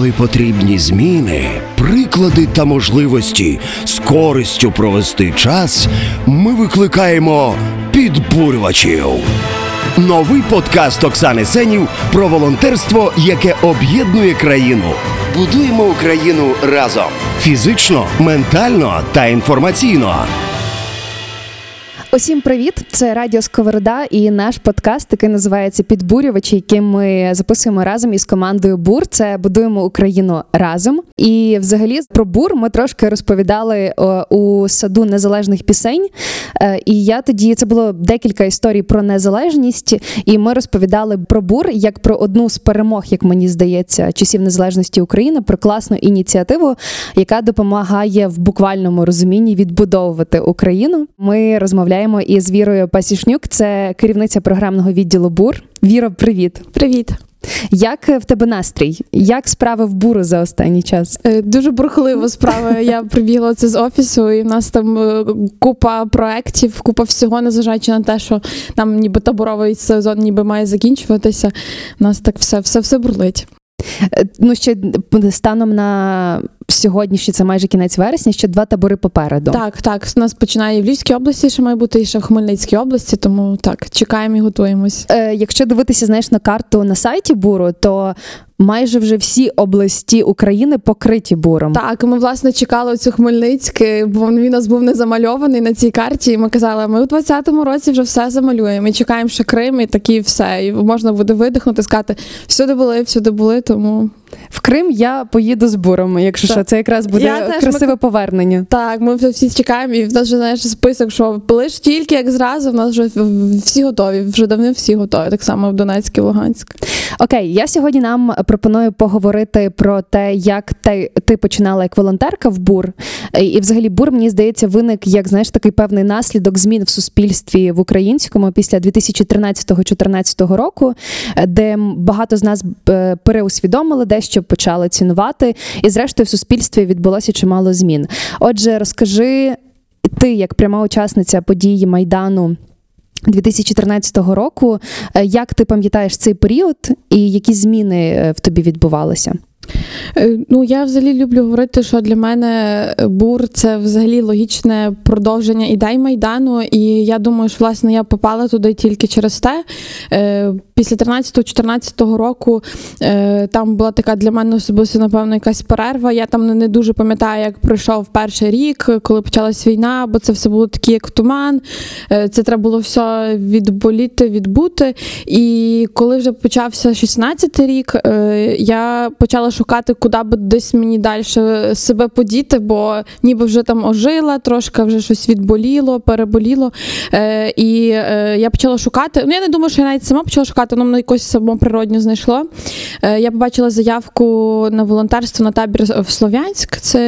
Коли потрібні зміни, приклади та можливості з користю провести час, ми викликаємо підбурювачів. Новий подкаст Оксани Сенів про волонтерство, яке об'єднує країну. Будуємо Україну разом фізично, ментально та інформаційно. Усім привіт! Це Радіо Сковорода і наш подкаст, який називається Підбурювачі, який ми записуємо разом із командою Бур. Це будуємо Україну разом. І, взагалі, про бур ми трошки розповідали у саду незалежних пісень. Е, І я тоді це було декілька історій про незалежність, і ми розповідали про бур як про одну з перемог, як мені здається, часів незалежності України, про класну ініціативу, яка допомагає в буквальному розумінні відбудовувати Україну. Ми розмовляємо із Вірою Пасішнюк, це керівниця програмного відділу БУР. Віро, привіт. Привіт. Як в тебе настрій? Як справи в буру за останній час? Е, Дуже бурхлива справа. Я прибігла це з офісу, і в нас там е, купа проєктів, купа всього, незважаючи на те, що там ніби таборовий сезон ніби має закінчуватися. У нас так все, все, все бурлить. Е, Ну, ще станом на сьогоднішній, це майже кінець вересня, ще два табори попереду. Так, так. У нас починає в Львівській області, ще має бути і ще в Хмельницькій області, тому так, чекаємо і готуємось. Е, якщо дивитися, знаєш, на карту на сайті буру, то майже вже всі області України покриті буром. Так, ми власне чекали цю Хмельницьке, бо він у нас був не замальований на цій карті. І ми казали, ми у 20-му році вже все замалюємо. І чекаємо ще Крим, і такі все. І можна буде видихнути, сказати, всюди були, всюди були. Тому В Крим я поїду з буром, якщо Так. що, це якраз буде Я теж, красиве повернення. так, ми вже всі чекаємо, і в нас вже знаєш список, що лиш тільки як зразу, в нас вже всі готові. Вже давно всі готові. Так само в Донецьк і Луганськ. Окей, я сьогодні нам пропоную поговорити про те, як ти, ти починала як волонтерка в бур. І, взагалі бур, мені здається, виник як знаєш такий певний наслідок змін в суспільстві в українському після 2013-2014 року, е, де багато з нас е, дещо, почали цінувати, і зрештою в суспільстві відбулося чимало змін. Отже, розкажи ти, як пряма учасниця події майдану. 2014 року, Е, як ти пам'ятаєш цей період і які зміни е, в тобі відбувалися? Е, Ну, я взагалі люблю говорити, що для мене бур це взагалі логічне продовження ідей майдану. І я думаю, що власне я попала туди тільки через те. Е, Після 13-14 року е, там була така для мене особисто, напевно, якась перерва. Я там не- дуже пам'ятаю, як пройшов перший рік, коли почалась війна, бо це все було таке, як туман. Е, Це треба було все відболіти, відбути. І коли вже почався 16-й рік, е, я почала шукати, куди би десь мені далі себе подіти, бо ніби вже там ожила, трошки вже щось відболіло, переболіло. Е, І е, я почала шукати. Ну, я не думаю, що я навіть сама почала шукати, воно мене якось само знайшло. Е, Я побачила заявку на волонтерство на табір в Слов'янськ, це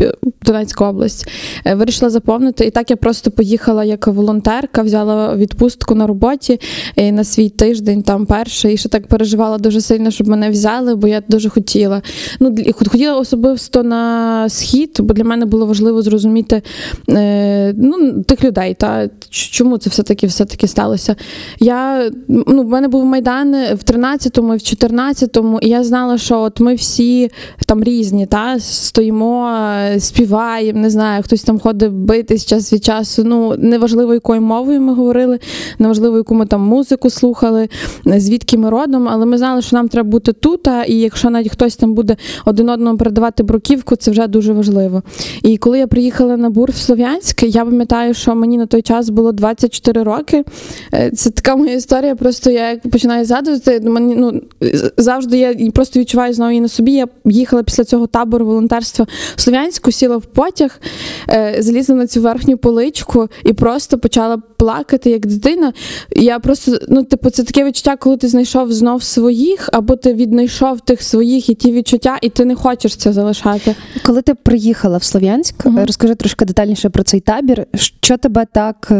е, Донецька область. Е, Вирішила заповнити. І так я просто поїхала як волонтерка, взяла відпустку на роботі і на свій тиждень там перший. І ще так переживала дуже сильно, щоб мене взяли, бо я дуже хотіла. Ну, хотіла особисто на схід, бо для мене було важливо зрозуміти е, ну, тих людей, та чому це все-таки все-таки сталося. Я, ну, в мене був майдан в 13-му і в 14-му, і я знала, що от ми всі там різні, та стоїмо, е, співаємо, не знаю, хтось там ходить битись час від часу. Ну, неважливо, якою мовою ми говорили, неважливо, яку ми там музику слухали, е, звідки ми родом, але ми знали, що нам треба бути тут, і якщо навіть хтось там буде один одному передавати бруківку, це вже дуже важливо. І коли я приїхала на бур в Слов'янськ, я пам'ятаю, що мені на той час було 24 роки. Е, Це така моя історія. Просто я починаю згадувати. Мені ну завжди я просто відчуваю знову її на собі. Я їхала після цього табору волонтерства в Слов'янську, сіла в потяг, е, залізла на цю верхню поличку і просто почала плакати як дитина. Я просто, ну, типу, це таке відчуття, коли ти знайшов знов своїх, або ти віднайшов тих своїх і ті відчуття, і ти не хочеш це залишати. Коли ти приїхала в Слов'янськ, угу. розкажи трошки детальніше про цей табір. Що тебе так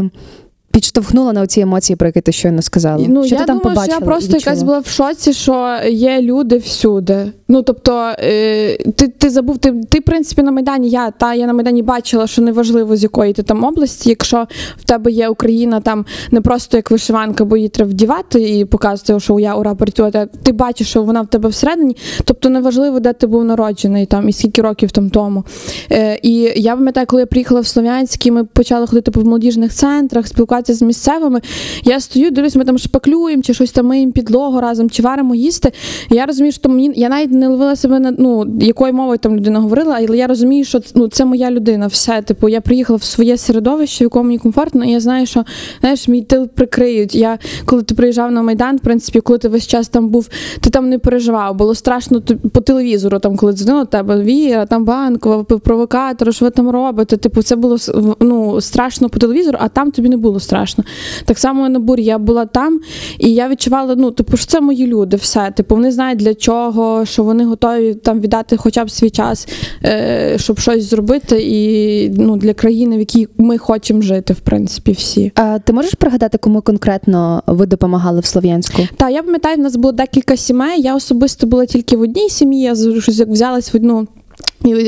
підштовхнуло на ці емоції, про які ти щойно сказала? Ну, що я ти там думаю, побачила? що я просто відчула? якась була в шоці, що є люди всюди. Ну тобто, е, ти, ти забув, ти, ти, в принципі, на Майдані, я та я на Майдані бачила, що неважливо з якої ти там області, якщо в тебе є Україна там не просто як вишиванка, бо її треба вдівати і показувати, що я ура патріота. Ти бачиш, що вона в тебе всередині. Тобто неважливо, де ти був народжений там і скільки років там тому. Е, і я пам'ятаю, коли я приїхала в Слов'янськ, ми почали ходити по молодіжних центрах, спілкуватися з місцевими. Я стою, дивлюсь, ми там шпаклюємо, чи щось там миємо підлогу разом, чи варимо їсти. Я розумію, що мені я навіть не ловила себе на ну якою мовою там людина говорила, але я розумію, що ну це моя людина. Все, типу, я приїхала в своє середовище, в якому мені комфортно, і я знаю, що знаєш, мій тил прикриють. Я коли ти приїжджав на майдан, в принципі, коли ти весь час там був, ти там не переживав. Було страшно по телевізору, там коли дзвонили до тебе Віра, там банкова, провокатор, що ви там робите. Типу, це було ну страшно по телевізору, а там тобі не було страшно. Так само на бурі. Я була там, і я відчувала, ну типу, що це мої люди, все. Типу, вони знають для чого, що вони готові там віддати хоча б свій час, е, щоб щось зробити, і ну для країни, в якій ми хочемо жити, в принципі, всі. А ти можеш пригадати, кому конкретно ви допомагали в Слов'янську? Так, я пам'ятаю, в нас було декілька сімей. Я особисто була тільки в одній сім'ї. Я взялась в одну.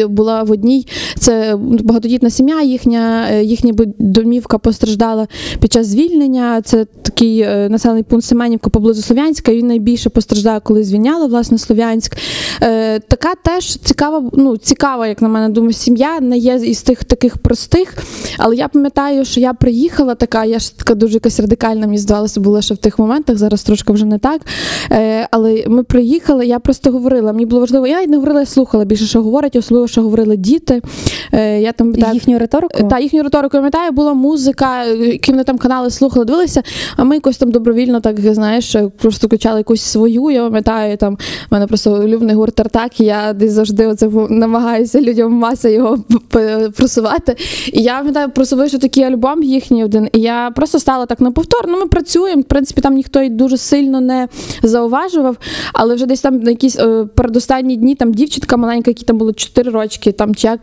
Була в одній, це багатодітна сім'я, їхня, е, їхня домівка постраждала під час звільнення. Це такий е, населений пункт Семенівка поблизу Слов'янська. Він найбільше постраждав, коли звільняли власне Слов'янськ. Е, така теж цікава, ну цікава, як на мене думаю, сім'я не є із тих таких простих. Але я пам'ятаю, що я приїхала така, я ж така дуже якась радикальна, мені здавалося, була ще в тих моментах. Зараз трошки вже не так. Але ми приїхали, я просто говорила. Мені було важливо, я не говорила, я слухала більше, що говорять, особливо, що говорили діти. Е, я там так, Їхню риторику? та їхню риторику пам'ятаю, була музика, е, які вони там канали слухали, дивилися, а ми якось там добровільно, так знаєш, просто включали якусь свою. Я пам'ятаю, там в мене просто улюблений гурт Тартак, і я десь завжди оце намагаюся людям маса його просувати. І я пам'ятаю, просував, що такий альбом їхній один. І я просто стала так на повтор. Ну, ми працюємо. В принципі, там ніхто й дуже сильно не зауважував, але вже десь там на якісь е, передостанні дні там дівчинка маленька, якій там було 4 рочки, там чи як,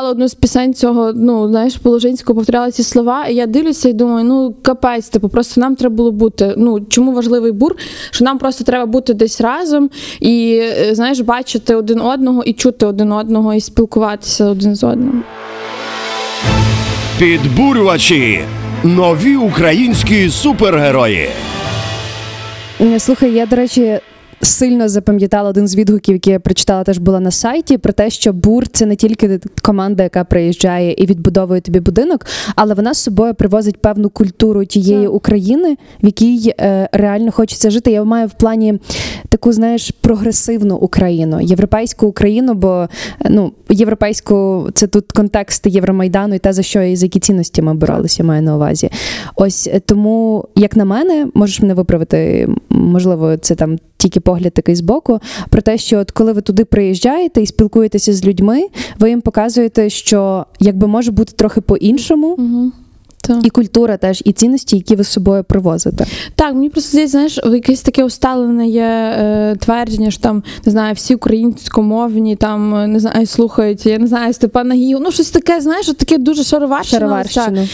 співала одну з пісень цього, ну, знаєш, Положинського, повторяла ці слова. І я дивлюся і думаю, ну капець, типу, просто нам треба було бути. Ну, чому важливий бур? Що нам просто треба бути десь разом і, е, знаєш, бачити один одного і чути один одного, і спілкуватися один з одним. Підбурювачі. Нові українські супергерої. Слухай, я, до речі, сильно запам'ятала один з відгуків, який я прочитала, теж була на сайті, про те, що бур це не тільки команда, яка приїжджає і відбудовує тобі будинок, але вона з собою привозить певну культуру тієї. України, в якій е, реально хочеться жити. Я маю в плані таку, знаєш, прогресивну Україну, європейську Україну, бо е, ну, європейську це тут контекст Євромайдану і те, за що і за які цінності ми боролися, маю на увазі. Ось е, тому, як на мене, можеш мене виправити, можливо, це там тільки погляд такий збоку, про те, що от коли ви туди приїжджаєте і спілкуєтеся з людьми, ви їм показуєте, що якби може бути трохи по-іншому. Угу. Так. І культура теж, і цінності, які ви з собою привозите. Так, мені просто здається, знаєш, якесь таке усталене є е, твердження, що там не знаю, всі українськомовні там е, не знаю, слухають, я не знаю, Степана Гію. Ну, щось таке, знаєш, таке дуже шароварщина.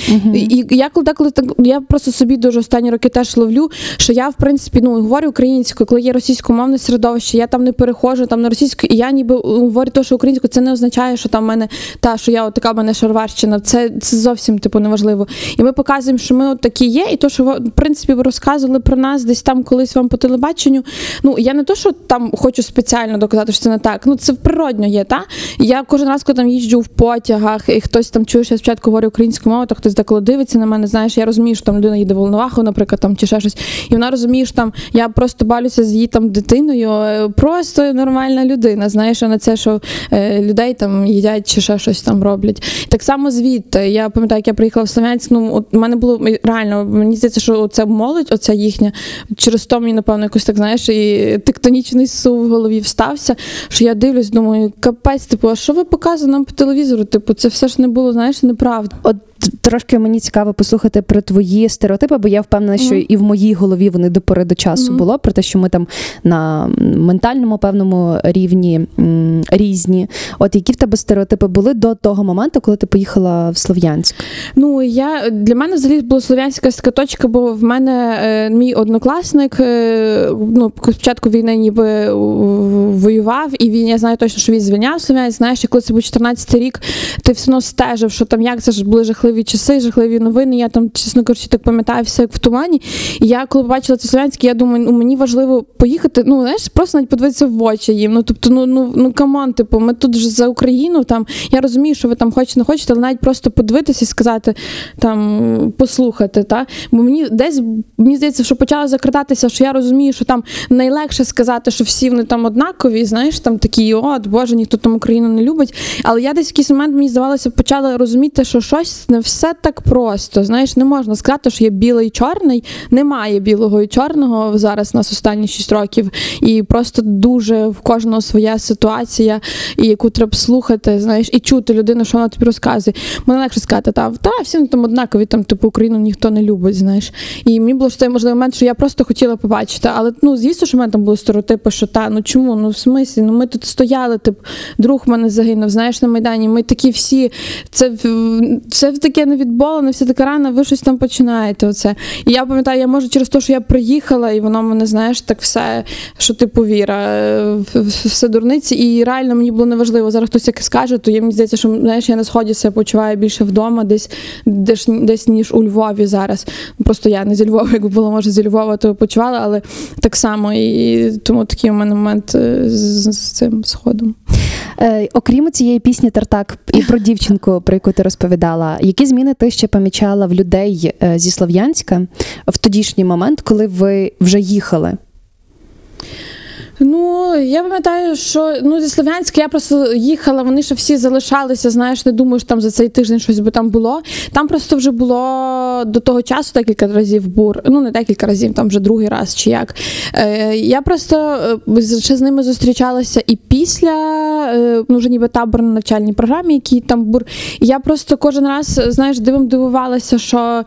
Мгм. І, і я коли деколи так я просто собі дуже останні роки теж ловлю, що я в принципі ну говорю українською, коли є російськомовне середовище, я там не перехожу там на російську, і я ніби е, говорю те, що українською, це не означає, що там в мене та що я от така в мене шароварщина. Це, це зовсім типу неважливо. І ми показуємо, що ми от такі є, і то, що ви, в принципі ви розказували про нас десь там колись вам по телебаченню. Ну я не то, що там хочу спеціально доказати, що це не так. Ну це природньо є, та я кожен раз, коли там їжджу в потягах, і хтось там чує, що я спочатку говорю українською мовою, то хтось деколи дивиться на мене. Знаєш, я розумію, що там людина їде в Волноваху, наприклад, там чи ще щось, і вона розуміє, що там я просто балюся з її там дитиною, е, просто нормальна людина. Знаєш, а не це, що е, людей там їдять чи ще щось там роблять. Так само звідти. Я пам'ятаю, як я приїхала в Слов'янськ, ну от мене було реально, мені здається, що це молодь, оця їхня, через то мені, напевно, якось так знаєш, і тектонічний сув в голові встався. Що я дивлюсь, думаю, капець, типу, а що ви показуєте нам по телевізору? Типу, це все ж не було, знаєш, неправда. От Трошки мені цікаво послухати про твої стереотипи, бо я впевнена, що Мгм. і в моїй голові вони до пори до часу Мгм. було про те, що ми там на ментальному певному рівні м, різні. От які в тебе стереотипи були до того моменту, коли ти поїхала в Слов'янськ? Ну я для мене взагалі була слов'янська така точка, бо в мене е, мій однокласник е, ну спочатку війни ніби воював, і він я знаю точно, що він звільняв Слов'янськ. Знаєш, коли це був 14 рік, ти все одно стежив, що там як це ж були жахливі часи, жахливі новини. Я там, чесно кажучи, так пам'ятаю все як в тумані. І я коли побачила це Слов'янське, я думаю, ну мені важливо поїхати. Ну знаєш, просто навіть подивитися в очі їм. Ну тобто, ну ну ну come on, типу, ми тут ж за Україну. Там я розумію, що ви там хочете, не хочете, але навіть просто подивитися і сказати там послухати. Та бо мені десь мені здається, що почало закрадатися, що я розумію, що там найлегше сказати, що всі вони там однакові, знаєш, там такі, от Боже, ніхто там Україну не любить. Але я десь в якийсь момент мені здавалося, почала розуміти, що щось не все так просто. Знаєш, не можна сказати, що є білий і чорний. Немає білого і чорного зараз нас останні 6 років. І просто дуже в кожного своя ситуація, і яку треба слухати, знаєш, і чути людину, що вона тобі розказує. Мене легше сказати, та, та всі там однакові, там типу Україну ніхто не любить, знаєш. І мені було що це можливий момент, що я просто хотіла побачити. Але ну звісно, що в мене там були стереотипи, що та ну чому? Ну в смислі, ну ми тут стояли, тип, друг мене загинув, знаєш, на Майдані. Ми такі всі, це це таке невідболене, все таке рано, ви щось там починаєте. Оце. І я пам'ятаю, я може через те, що я приїхала, і воно мене, знаєш, так все, що типу віра, е, все дурниці. І реально мені було неважливо. Зараз хтось яке скаже, то я мені здається, що знаєш, я на сході себе почуваю більше вдома, десь, десь, десь ніж у Львові зараз. Просто я не зі Львова, якби було, може, зі Львова, то почувала, але так само. І тому такий у мене момент е, з, з цим сходом. Е, окрім цієї пісні Тартак і про дівчинку, про яку ти розповідала, які зміни ти ще помічала в людей е, зі Слов'янська в тодішній момент, коли ви вже їхали? Ну, я пам'ятаю, що ну зі Слов'янська я просто їхала, вони ще всі залишалися. Знаєш, не думаю, що там за цей тиждень щось би там було. Там просто вже було до того часу декілька разів бур. Ну не декілька разів, там вже другий раз чи як. Е, я просто е, ще з ними зустрічалася і після е, ну вже ніби табор на навчальній програмі, який там бур. Я просто кожен раз знаєш дивом дивувалася, що.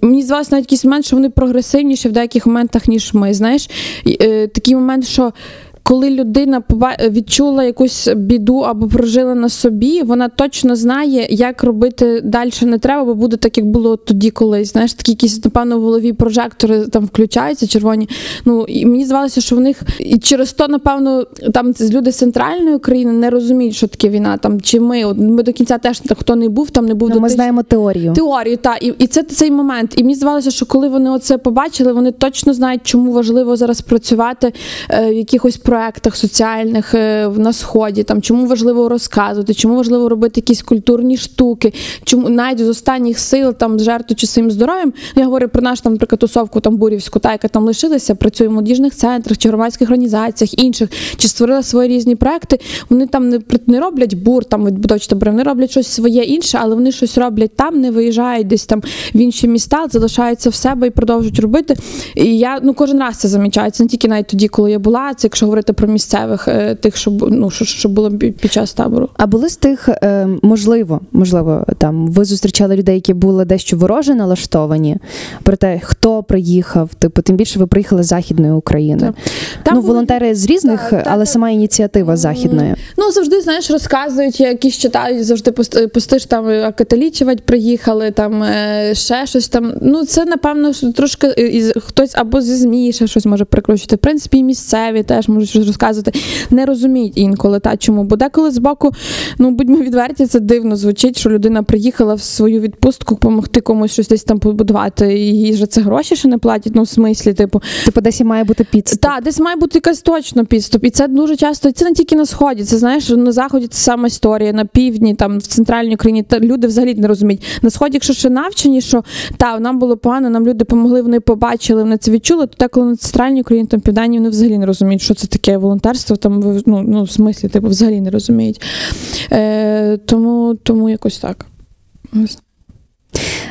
Мені здавалося навіть якийсь момент, що вони прогресивніші в деяких моментах, ніж ми. Знаєш, е, такий момент, що коли людина відчула якусь біду або прожила на собі, вона точно знає, як робити далі не треба, бо буде так, як було тоді колись. Знаєш, такі якісь, напевно, в голові прожектори там включаються, червоні. Ну і мені здавалося, що в них і через то, напевно, там люди з центральної України не розуміють, що таке війна. Там чи ми, ми до кінця теж так, хто не був, там не був Ну, до ми тисяч- знаємо теорію. Теорію, так. І, і це цей момент. І мені здавалося, що коли вони оце побачили, вони точно знають, чому важливо зараз працювати е, в якихось проектах соціальних е, на сході, там чому важливо розказувати, чому важливо робити якісь культурні штуки, чому навіть з останніх сил там жертвуючи своїм здоров'ям. Я говорю про нашу там наприклад, тусовку там бурівську, та яка там лишилася, працює в молодіжних центрах чи громадських організаціях, інших, чи створила свої різні проекти. Вони там не не роблять бур, там відбудовчі табори, вони роблять щось своє інше, але вони щось роблять там, не виїжджають десь там в інші міста, залишаються в себе і продовжують робити. І я ну кожен раз це замічаю. Це не тільки навіть тоді, коли я була, це якщо говорити про місцевих, е, тих, що ну що, що було під час табору. А були з тих, е, можливо, можливо, там ви зустрічали людей, які були дещо вороже налаштовані про те, хто приїхав, типу, тим більше ви приїхали з західної України. Так. Там ну, були- волонтери з різних, Так, але так. сама ініціатива західної. Ну, завжди, знаєш, розказують, якісь читають, завжди пост- постиш там е, католічувати приїхали, там ще щось там. Ну, це, напевно, трошки із- хтось або зі ЗМІ ще щось може прикручувати. В принципі, і місцеві теж можуть щось розказувати. Не розуміють інколи та чому. Бо деколи з боку, ну будьмо відверті, це дивно звучить, що людина приїхала в свою відпустку допомогти комусь щось десь там побудувати. І їй же це гроші ще не платять. Ну, в смислі, типу, Типу, десь і має бути підступ. так, десь має бути якась точно підступ. І це дуже часто, це не тільки на сході. Це знаєш, на заході це сама історія, на півдні, там в центральній Україні. Та люди взагалі не розуміють. На сході, якщо ще навчені, що та нам було погано, нам люди допомогли, вони побачили, вони це відчули. То так, коли на центральній Україні, там південній, вони взагалі не розуміють, що це таке волонтерство. Там ну, ну в смислі, типу, взагалі не розуміють. Е, тому, тому якось так.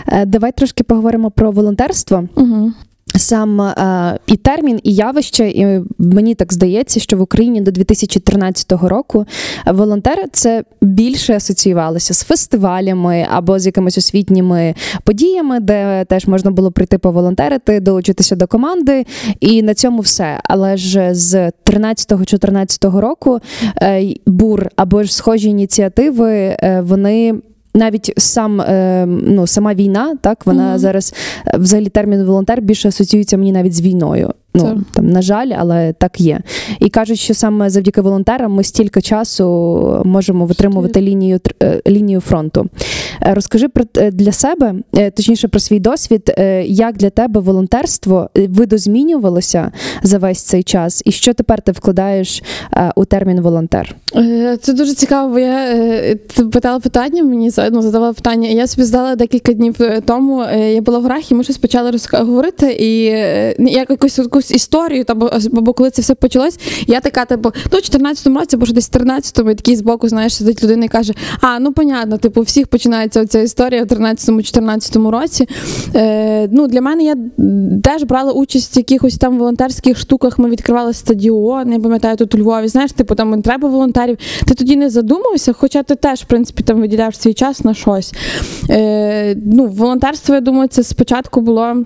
Е, Давай трошки поговоримо про волонтерство. Угу. Сам е, і термін, і явище, і мені так здається, що в Україні до 2013 року волонтери це більше асоціювалося з фестивалями або з якимись освітніми подіями, де теж можна було прийти поволонтерити, долучитися до команди, і на цьому все. Але ж з 13-14 року е, бур або ж схожі ініціативи, е, вони. Навіть сам е, ну сама війна, так вона Мгм. зараз е, взагалі термін волонтер більше асоціюється мені навіть з війною. Ну Це- там на жаль, але так є. І кажуть, що саме завдяки волонтерам ми стільки часу можемо витримувати лінію е, лінію фронту. Е, Розкажи про е, для себе, е, точніше про свій досвід, як для тебе волонтерство видозмінювалося за весь цей час, і що тепер ти вкладаєш у термін волонтер? Це дуже цікаво, бо я питала питання мені ну, задавала питання. Я собі здала декілька днів тому. Я була в горах, і ми щось почали розка- говорити, і як якусь якусь історію, або, або коли це все почалось, я така, типу, ну, в 14-му році, або ж десь в 13-му, і такий збоку, знаєш, сидить людина і каже: А, ну понятно, типу, всіх починається ця історія в 13-14 році. Е, ну, для мене я теж брала участь в якихось там волонтерських штуках. Ми відкривали стадіон, я пам'ятаю тут у Львові. Знаєш, типу там не треба волонтерів. Ти тоді не задумався, хоча ти теж, в принципі, там виділяв свій час на щось. Е, ну, волонтерство, я думаю, це спочатку було.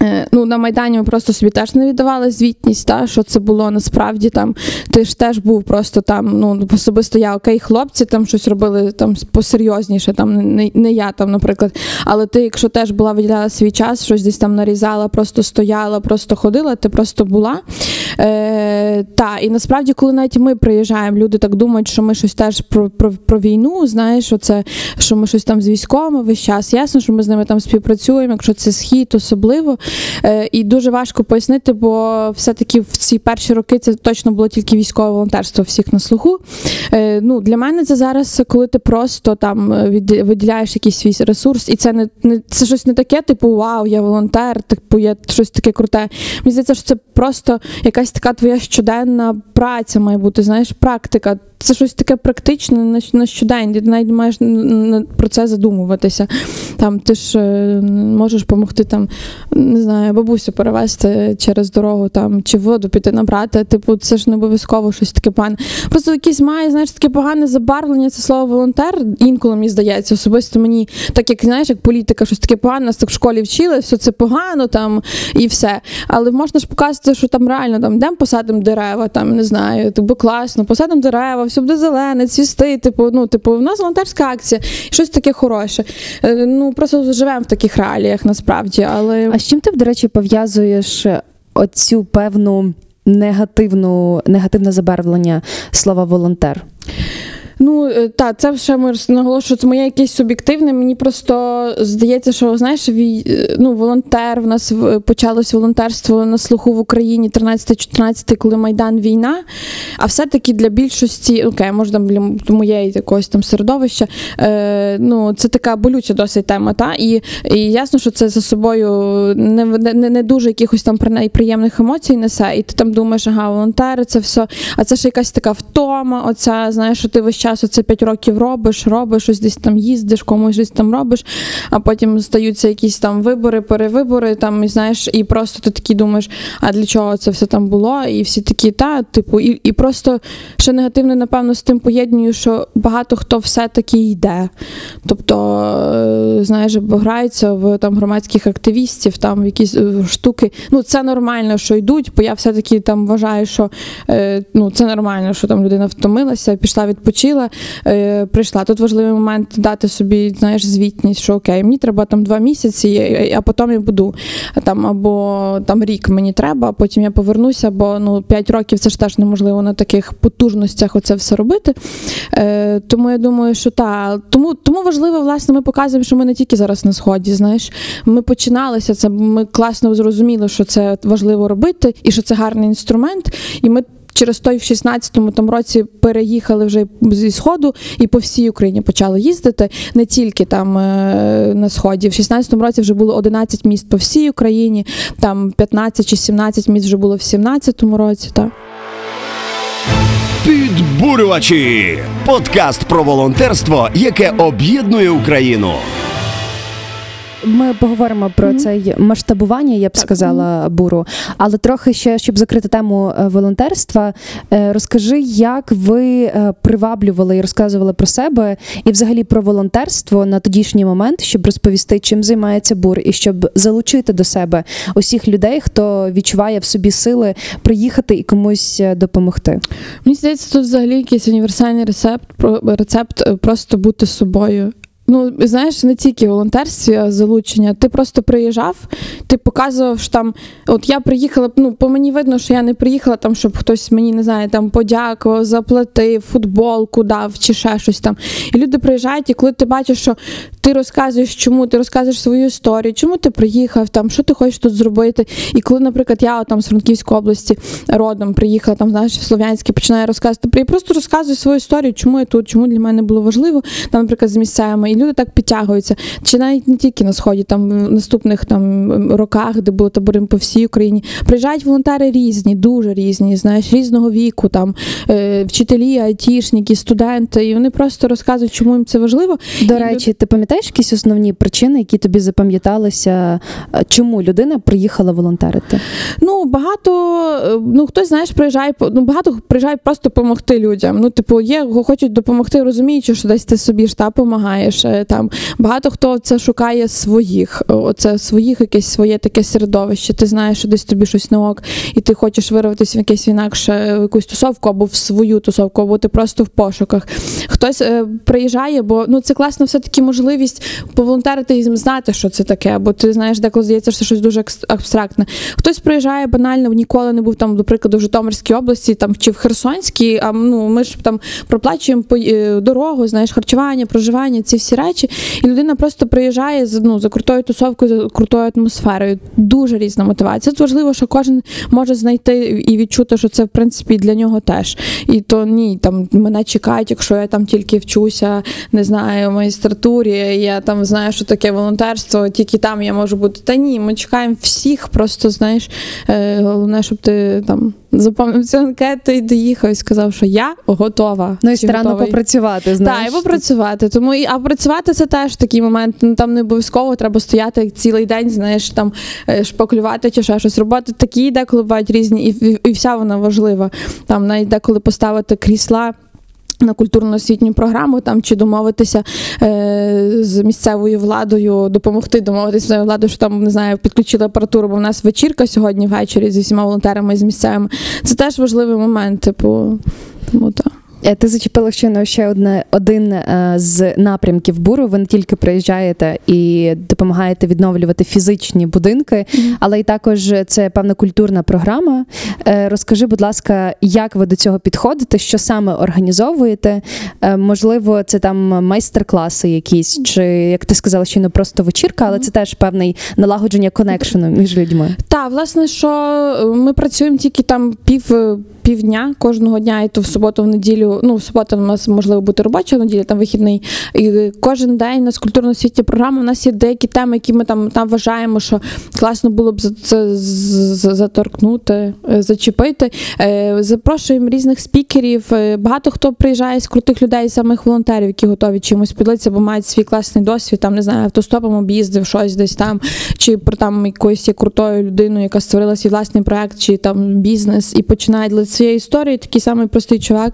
Е, Ну, на Майдані ми просто собі теж не віддавали звітність, та, що це було насправді там. Ти ж теж був просто там, ну, особисто я, окей, хлопці там щось робили там посерйозніше, там не, не я там, наприклад. Але ти, якщо теж була виділяла свій час, щось десь там нарізала, просто стояла, просто ходила, ти просто була. Е, та, і насправді, коли навіть ми приїжджаємо, люди так думають, що ми щось теж про, про, про війну, знаєш, оце, що ми щось там з військовими весь час. Ясно, що ми з ними там співпрацюємо, якщо це схід, особливо. Е, і дуже важко пояснити, бо все-таки в ці перші роки це точно було тільки військове волонтерство всіх на слуху. Е, ну, для мене це зараз, коли ти просто там е, виділяєш якийсь свій ресурс, і це не, не це щось не таке, типу вау, я волонтер, типу я щось таке круте. Мені здається, що це просто якась така твоя щоденна праця має бути, знаєш, практика. Це щось таке практичне на, щодень. Ти навіть маєш про це задумуватися. Там ти ж е, можеш допомогти там, не знаю, бабусю перевезти через дорогу там чи воду піти набрати. Типу, це ж не обов'язково щось таке погане. Просто якийсь має, знаєш, таке погане забарвлення. Це слово волонтер. Інколи мені здається, особисто мені, так як знаєш, як політика, щось таке погане, нас так в школі вчили, все це погано там і все. Але можна ж показати, що там реально там йдемо посадимо дерева, там не знаю, типу класно, посадимо дерева, все буде зелене, цвісти. Типу, ну, типу, в нас волонтерська акція, щось таке хороше. Е, Ну просто живемо в таких реаліях насправді, але А з чим ти, до речі, пов'язуєш оцю певну негативну негативне забарвлення слова волонтер? Ну е, та це ще ми наголошую, це моє якесь суб'єктивне. Мені просто здається, що знаєш, е, ну, волонтер в нас почалось волонтерство на слуху в Україні 13-14, коли Майдан війна. А все-таки для більшості, окей, може там для моєї якогось там середовища, е, ну це така болюча досить тема. Та? І, і ясно, що це за собою не, не, не дуже якихось там при- приємних емоцій несе. І ти там думаєш, ага, волонтери, це все. А це ще якась така втома. Оця, знаєш, що ти весь час оце 5 років робиш, робиш, щось десь там їздиш, комусь щось там робиш, а потім стаються якісь там вибори, перевибори, там, і знаєш, і просто ти такий думаєш, а для чого це все там було? І всі такі, та, типу, і, і просто ще негативне, напевно, з тим поєдную, що багато хто все-таки йде. Тобто, е, знаєш, бо граються в там громадських активістів, там якісь е, штуки. Ну, це нормально, що йдуть, бо я все-таки там вважаю, що е, ну, це нормально, що там людина втомилася, пішла, відпочила, е, прийшла. Тут важливий момент дати собі, знаєш, звітність, що окей, мені треба там два місяці, а потім я буду там або там рік мені треба, а потім я повернуся, бо ну 5 років це ж теж неможливо на таких потужностях оце все робити. Е, тому я думаю, що та тому, тому важливо, власне, ми показуємо, що ми не тільки зараз на сході. Знаєш, ми починалися це. Ми класно зрозуміли, що це важливо робити, і що це гарний інструмент. І ми. Через той в 16-му там році переїхали вже зі сходу і по всій Україні почали їздити не тільки там е, на сході. В 16-му році вже було 11 міст по всій Україні, там 15 чи 17 міст вже було в 17-му році. Так. Підбурювачі. Подкаст про волонтерство, яке об'єднує Україну. Ми поговоримо про Мгм. це масштабування, я б Так, сказала, буру. Але трохи ще, щоб закрити тему е, волонтерства, е, розкажи, як ви е, приваблювали і розказували про себе, і взагалі про волонтерство на тодішній момент, щоб розповісти, чим займається бур, і щоб залучити до себе усіх людей, хто відчуває в собі сили приїхати і комусь допомогти. Мені здається, тут взагалі якийсь універсальний рецепт, рецепт просто бути собою. Ну, знаєш, не тільки волонтерстві, а залучення. Ти просто приїжджав, ти показував, що там, от я приїхала, ну, по мені видно, що я не приїхала там, щоб хтось мені не знаю, там подякував, заплатив, футболку дав чи ще щось там. І люди приїжджають, і коли ти бачиш, що ти розказуєш, чому ти розказуєш свою історію, чому ти приїхав, там, що ти хочеш тут зробити. І коли, наприклад, я от, там з Франківської області родом приїхала, там, знаєш, в Слов'янське, починаю розказувати. Я просто розказую свою історію, чому я тут, чому для мене було важливо, там, наприклад, з місцевими. І люди так підтягуються. Чи навіть не тільки на сході, там в наступних там роках, де були табори по всій Україні. Приїжджають волонтери різні, дуже різні, знаєш, різного віку, там е, вчителі, айтішники, студенти, і вони просто розказують, чому їм це важливо. До І речі, ти пам'ятаєш якісь основні причини, які тобі запам'яталися, чому людина приїхала волонтерити? Ну, багато, е, ну хтось, знаєш, приїжджає, ну багато приїжджає просто допомогти людям. Ну, типу, є, хочуть допомогти, розуміючи, що десь ти собі ж та допомагаєш. Е, Там багато хто це шукає своїх, е, оце своїх, якесь своє таке середовище. Ти знаєш, що десь тобі щось не ок, і ти хочеш вирватися в якесь інакше в якусь тусовку або в свою тусовку, або ти просто в пошуках. Хтось е, приїжджає, бо ну це класна все-таки можливість поволонтерити і знати, що це таке, бо ти знаєш, деколи здається, що це щось дуже абстрактне. Хтось приїжджає банально, ніколи не був там, до прикладу, в Житомирській області там чи в Херсонській. А ну ми ж там проплачуємо е, дорогу, знаєш, харчування, проживання, ці всі речі. І людина просто приїжджає з ну за крутою тусовкою, за крутою атмосферою. Дуже різна мотивація. Тут важливо, що кожен може знайти і відчути, що це в принципі для нього теж. І то ні, там мене чекають, якщо я там тільки вчуся, не знаю, в магістратурі, я там знаю, що таке волонтерство, тільки там я можу бути. Та ні, ми чекаємо всіх, просто знаєш, е, головне, щоб ти там заповнив цю анкету і доїхав і сказав, що я готова. Ну і старанно готовий? попрацювати, знаєш. Так, і попрацювати. Тому і а працювати це теж такий момент. Ну там не обов'язково треба стояти цілий день, знаєш, там е, шпаклювати чи ще щось. Роботи такі деколи бувають різні, і, і, і вся вона важлива. Там навіть деколи поставити крісла. На культурно-освітню програму там чи домовитися е, з місцевою владою, допомогти домовитися з місцевою владою, що там не знаю, підключили апаратуру, бо в нас вечірка сьогодні ввечері зі всіма волонтерами з місцевими. Це теж важливий момент. Типу, тому так. Е, Ти зачепила щойно ще одне один е, з напрямків буру. Ви не тільки приїжджаєте і допомагаєте відновлювати фізичні будинки, але й також це певна культурна програма. Е, Розкажи, будь ласка, як ви до цього підходите, що саме організовуєте? Можливо, це там майстер-класи якісь, чи як ти сказала, щойно просто вечірка, але це теж певний налагодження конекшену між людьми. Так, власне, що ми працюємо тільки там пів. Півдня кожного дня, і то в суботу, в неділю. Ну, в суботу у нас можливо бути робоча неділя, там вихідний. І кожен день у нас культурно-освітня програма. У нас є деякі теми, які ми там, там вважаємо, що класно було б за це заторкнути, е, зачепити. Е, Запрошуємо різних спікерів. Е, Багато хто приїжджає з крутих людей, самих волонтерів, які готові чимось поділитися, бо мають свій класний досвід. Там не знаю, автостопом об'їздив щось десь там, чи про там якоюсь є крутою людиною, яка створила свій власний проект, чи там бізнес, і починає для цієї історії. Такий самий простий чувак.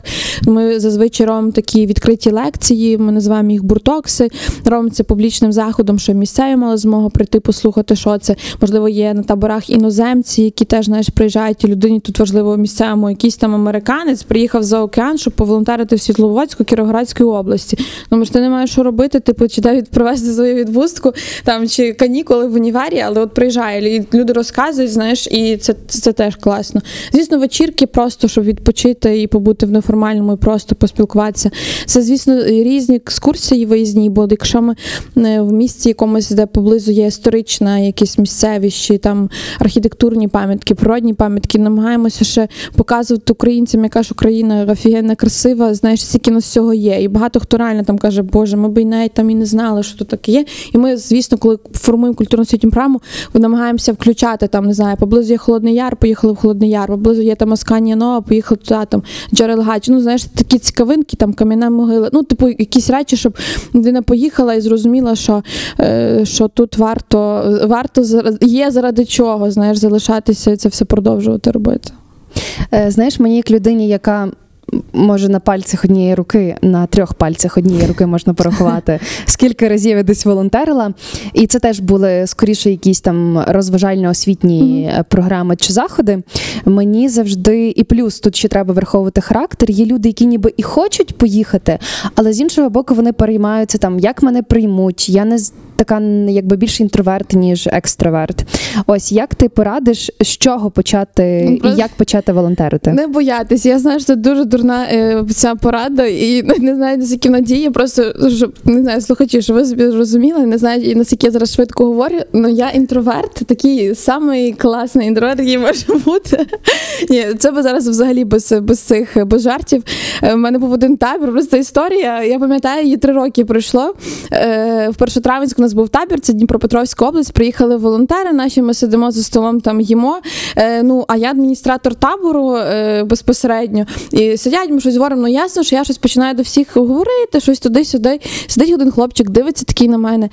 Ми зазвичай робимо такі відкриті лекції. Ми називаємо їх буртокси. Робимо це публічним заходом, щоб місцеві мали змогу прийти послухати, що це. Можливо, є на таборах іноземці, які теж знаєш, приїжджають і людині тут важливо місцевому. Якийсь там американець приїхав за океан, щоб поволонтерити в Світловодську, Кіровоградській області. Ну, ж ти не маєш що робити, типу, чи де від провести свою відпустку, там чи канікули в універі, але от приїжджає, люди розказують, знаєш, і це, це, це теж класно. Звісно, вечірки просто щоб відпочити і побути в неформальному, і просто поспілкуватися. Це, звісно, різні екскурсії виїзні, бо якщо ми е, в місті якомусь, де поблизу є історична якісь місцевість, чи там архітектурні пам'ятки, природні пам'ятки, намагаємося ще показувати українцям, яка ж Україна офігенно красива, знаєш, скільки нас всього є. І багато хто реально там каже, Боже, ми б і навіть там і не знали, що тут таке є. І ми, звісно, коли формуємо культурно світі закритим програму, намагаємося включати там, не знаю, поблизу є Холодний Яр, поїхали в Холодний Яр, поблизу є там Асканія Нова, поїхали туди, там Джерел Гач. Ну, знаєш, такі цікавинки, там кам'яна могила. Ну, типу, якісь речі, щоб людина поїхала і зрозуміла, що, е, що тут варто, варто є заради чого, знаєш, залишатися і це все продовжувати робити. Е, Знаєш, мені як людині, яка може на пальцях однієї руки, на трьох пальцях однієї руки можна порахувати, скільки разів я десь волонтерила. І це теж були скоріше якісь там розважально-освітні е, програми чи заходи. Мені завжди, і плюс тут ще треба враховувати характер. Є люди, які ніби і хочуть поїхати, але з іншого боку, вони переймаються там, як мене приймуть. Я не така якби більш інтроверт, ніж екстраверт. Ось як ти порадиш, з чого почати Ну, і як почати волонтерити? Не боятись. Я знаю, що це дуже дурна е, ця порада, і не знаю, наскільки надія. Просто щоб не знаю, слухачі, що ви собі зрозуміли. Не знаю, наскільки я зараз швидко говорю. Ну я інтроверт, такий самий класний інтроверт, який може бути. Ні, це би зараз взагалі без, без цих без жартів. Е, У мене був один табір, просто історія. Я пам'ятаю, її три роки пройшло. Е, В Першотравенську нас був табір, це Дніпропетровська область. Приїхали волонтери. Наші ми сидимо за столом, там їмо. Е, Ну а я адміністратор табору е, безпосередньо. І сидять, ми щось говоримо. Ну ясно, що я щось починаю до всіх говорити, щось туди-сюди. Сидить один хлопчик, дивиться такий на мене.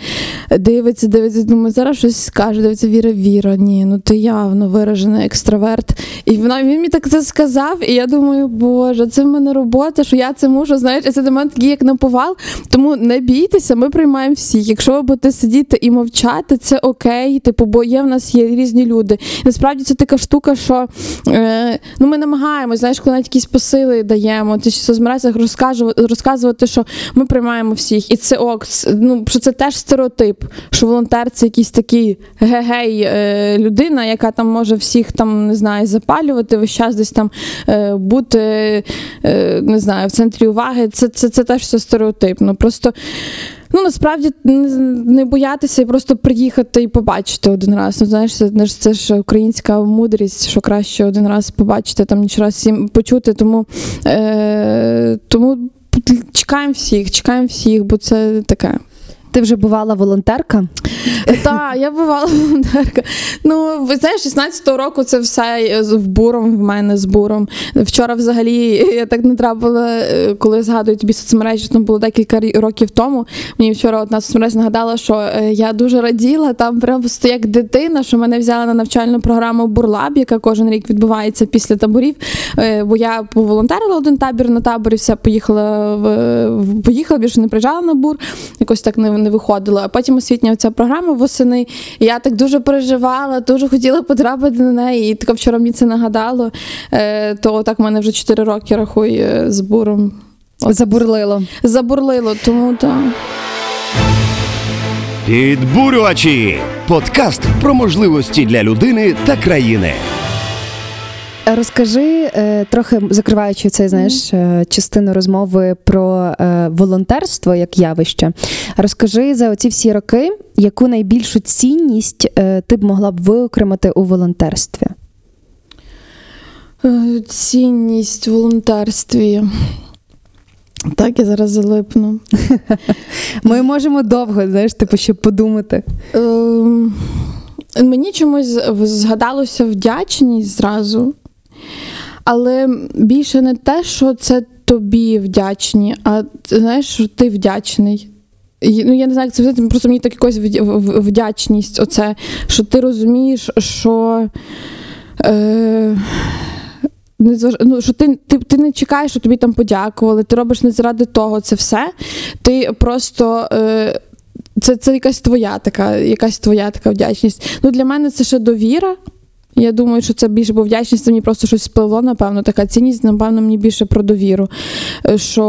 Дивиться, дивиться, думаю, зараз щось скаже. Дивиться, Віра, Віра, ні, ну ти явно виражений екстраверт. І вона він мені так це сказав, і я думаю, боже, це в мене робота, що я це можу, знаєш, це для мене такий як наповал. Тому не бійтеся, ми приймаємо всіх. Якщо ви будете сидіти і мовчати, це окей. Типу, бо є в нас є різні люди. Насправді це така штука, що е, ну ми намагаємося, знаєш, коли навіть якісь посили даємо, ти в соцмережах розказувати, що ми приймаємо всіх, і це ок. Ну що це теж стереотип, що волонтер це якийсь такий гегей е, людина, яка там може всіх там не знаю запалювати, весь час десь там е, бути е, не знаю в центрі уваги. Це, це, це теж все стереотипно. Просто. Ну, насправді не, боятися і просто приїхати і побачити один раз. Ну, знаєш, це, це ж українська мудрість, що краще один раз побачити, там ніч раз всім почути. Тому, е, тому чекаємо всіх, чекаємо всіх, бо це таке. Ти вже бувала волонтерка? Так, я бувала волонтерка. Ну, ви знаєш, 16-го року це все в буром в мене з буром. Вчора взагалі я так не трапила, е, коли згадую тобі соцмережі, там було декілька років тому. Мені вчора одна соцмережа нагадала, що е, я дуже раділа там просто як дитина, що мене взяли на навчальну програму Бурлаб, яка кожен рік відбувається після таборів. Е, Бо я поволонтерила один табір на таборі, все поїхала в поїхала, більше не приїжджала на бур, якось так не, не виходило. А потім освітня ця програма восени. І я так дуже переживала, дуже хотіла потрапити на неї. І таке вчора мені це нагадало. Е, то так в мене вже 4 роки рахує з буром. От. Забурлило. Забурлило, тому так. Підбурювачі. Подкаст про можливості для людини та країни. Розкажи е, трохи закриваючи цей знаєш е, частину розмови про е, волонтерство як явище. Розкажи за оці всі роки, яку найбільшу цінність ти б могла б виокремити у волонтерстві? Цінність в волонтерстві. Так, я зараз залипну. Ми можемо довго, знаєш, типу, щоб подумати. Ем, Мені чомусь згадалося вдячність зразу, але більше не те, що це тобі вдячні, а знаєш, що ти вдячний. Ну, я не знаю, як це сказати, просто мені так якось вдячність, оце, що ти розумієш, що. Е, ну, що ти, ти, ти не чекаєш, що тобі там подякували, ти робиш не заради того це все. Ти просто. Е, це, це якась твоя така, якась твоя така вдячність. Ну, для мене це ще довіра. Я думаю, що це більше, бо вдячність мені просто щось спливло, напевно. Така цінність, напевно, мені більше про довіру. Е, Що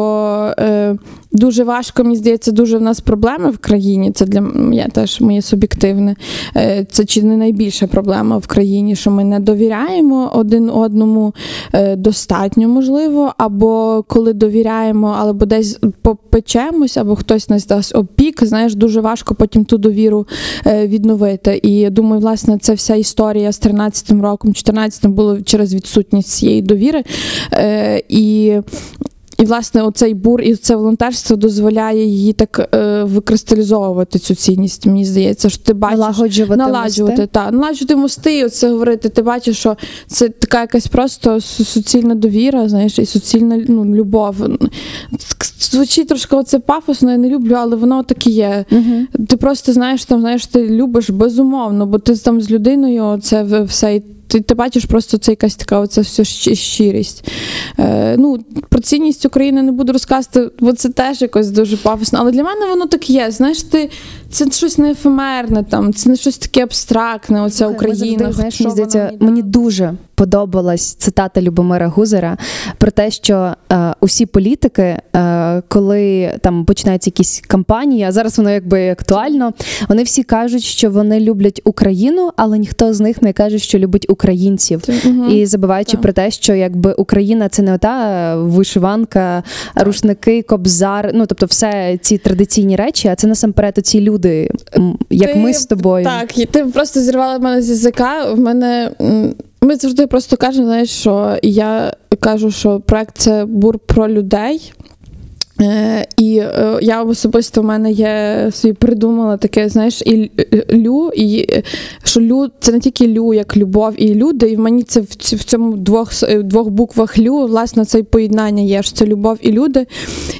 е, дуже важко, мені здається, дуже в нас проблеми в країні. Це для я теж моє суб'єктивне. Е, Це чи не найбільша проблема в країні, що ми не довіряємо один одному е, достатньо, можливо, або коли довіряємо, або десь попечемось, або хтось нас дасть опік. Знаєш, дуже важко потім ту довіру е, відновити. І я думаю, власне, це вся історія з 13-м роком, 14-м було через відсутність цієї довіри. Е, І і власне оцей бур і це волонтерство дозволяє її так е, викристалізовувати цю цінність. Мені здається, що ти бачиш Налагоджувати наладжувати, мости. та наладжувати мости, і оце говорити. Ти бачиш, що це така якась просто суцільна довіра, знаєш, і суцільна ну, любов. Звучить трошки оце пафосно, я не люблю, але воно так і є. Угу. Ти просто знаєш, там знаєш, ти любиш безумовно, бо ти там з людиною це все. Ти, ти бачиш просто це якась така оця все щирість. Е, ну, про цінність України не буду розказувати, бо це теж якось дуже пафосно. Але для мене воно так є. Знаєш, ти це щось не ефемерне, там, це не щось таке абстрактне, оця Україна. Завжди, знаєш, мені здається, мені дуже подобалась цитата Любомира Гузера про те, що е, усі політики, е, коли там починаються якісь кампанії, а зараз воно якби актуально, вони всі кажуть, що вони люблять Україну, але ніхто з них не каже, що любить українців. І забуваючи Так. про те, що якби Україна це не ота вишиванка, рушники, кобзар, ну тобто, все ці традиційні речі, а це насамперед ці люди, як Ти- ми з тобою. Так, і ти просто зірвала мене з язика. В мене ми завжди просто кажемо, знаєш, що я кажу, що проект це бур про людей. Е, і е, я особисто в мене є собі придумала таке, знаєш, і е, лю, і що лю це не тільки лю, як любов і люди, і в мені це в, в цьому двох двох буквах лю, власне, це поєднання є, що це любов і люди,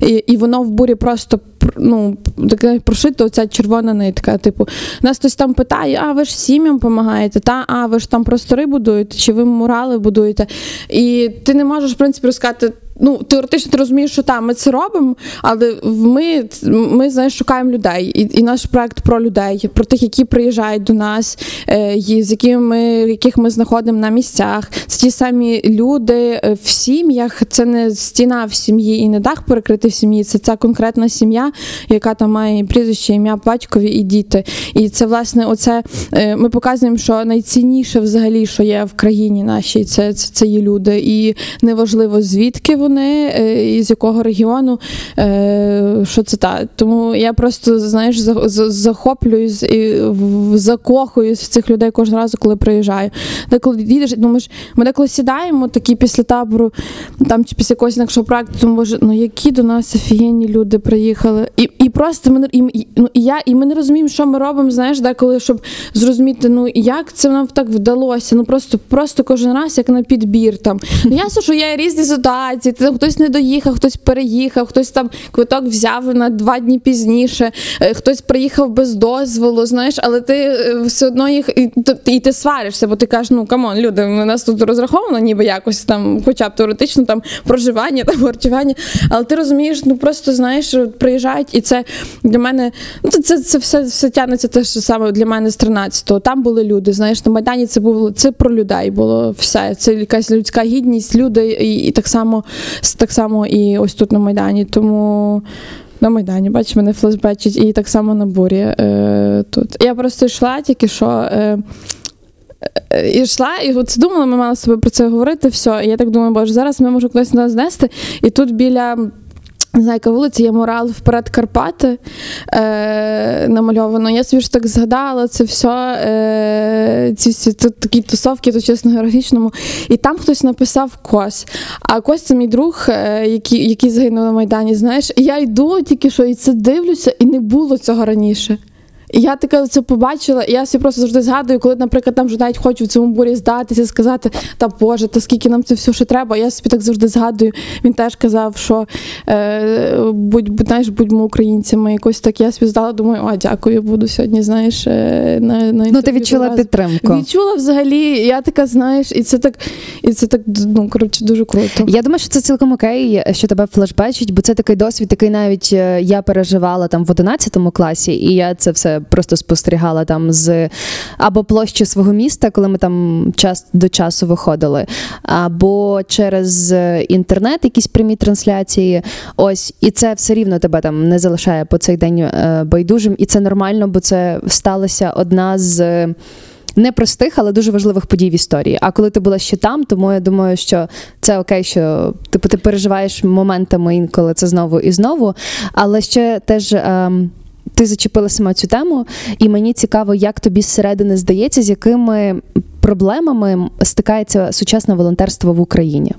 і, і воно в бурі просто пр- ну, таке прошито, оця червона нитка. Типу, нас хтось там питає, а ви ж сім'ям допомагаєте, та а ви ж там простори будуєте, чи ви мурали будуєте? І ти не можеш, в принципі, розказати. Ну, теоретично ти розумієш, що там ми це робимо, але ми, ми знаєш, шукаємо людей. І, і наш проект про людей, про тих, які приїжджають до нас, е, з якими ми, яких ми знаходимо на місцях. Це ті самі люди е, в сім'ях. Це не стіна в сім'ї і не дах перекритий в сім'ї. Це ця конкретна сім'я, яка там має прізвище, ім'я, батькові і діти. І це власне, оце е, ми показуємо, що найцінніше взагалі, що є в країні нашій, це, це, це є люди. І неважливо звідки вони, е, і з якого регіону, е, що це та. Тому я просто знаєш, за- за- захоплююсь і закохуюсь в цих людей кожен раз, коли приїжджаю. Деколи їдеш, думаєш, ми деколи сідаємо такі після табору, там чи після якогось інакшого проекту, думаю, боже, ну які до нас офігенні люди приїхали. І, і просто ми і- ну, і я, і ми не розуміємо, що ми робимо, знаєш, деколи, щоб зрозуміти, ну як це нам так вдалося. Ну просто, просто кожен раз як на підбір там. Ну ясно, що є різні ситуації. Хтось не доїхав, хтось переїхав, хтось там квиток взяв на два дні пізніше, е, хтось приїхав без дозволу, знаєш, але ти е, все одно їх і, і ти сваришся, бо ти кажеш, ну come on, люди, у нас тут розраховано, ніби якось там, хоча б теоретично там проживання, там харчування. Але ти розумієш, ну просто знаєш, приїжджають, і це для мене, ну це, це, це все, все тягнеться те ж саме для мене з 13-го. Там були люди. Знаєш, на Майдані це було це про людей було все. Це якась людська гідність, люди, і, і так само так само і ось тут на Майдані. Тому. На Майдані, бачиш, мене флешбечить, і так само на бурі е, тут. Я просто йшла тільки що. Е, е, і йшла, і от думала, ми мали з тобою про це говорити. Все. І я так думаю, боже, зараз ми можемо кудись нас знести. І тут біля. Не знаю, яка вулиця, є мурал вперед Карпати е, намальовано. Я собі ж так згадала це все, е, ці всі тут такі тусовки, то чесно географічному. І там хтось написав Кось. А Кось це мій друг, е, який, який загинув на Майдані. Знаєш, і я йду тільки що і це дивлюся, і не було цього раніше. І я таке це побачила, і я собі просто завжди згадую, коли, наприклад, там вже навіть хочу в цьому бурі здатися, сказати, та Боже, та скільки нам це все ще треба. Я собі так завжди згадую. Він теж казав, що е, будь, будь, знаєш, будьмо українцями. Якось так я собі здала, думаю, о, дякую, буду сьогодні, знаєш, е, на, на Ну, ти відчула разом». підтримку. Відчула взагалі, я така, знаєш, і це так, і це так, ну, коротше, дуже круто. Я думаю, що це цілком окей, що тебе флешбечить, бо це такий досвід, який навіть е, я переживала там в 11 класі, і я це все просто спостерігала там з або площі свого міста, коли ми там час до часу виходили, або через е, інтернет, якісь прямі трансляції. Ось, і це все рівно тебе там не залишає по цей день е, байдужим, і це нормально, бо це сталася одна з. е, Непростих, але дуже важливих подій в історії. А коли ти була ще там, тому я думаю, що це окей, що типу ти переживаєш моментами інколи це знову і знову. Але ще теж ем, ти зачепила саме цю тему, і мені цікаво, як тобі зсередини здається, з якими проблемами стикається сучасне волонтерство в Україні.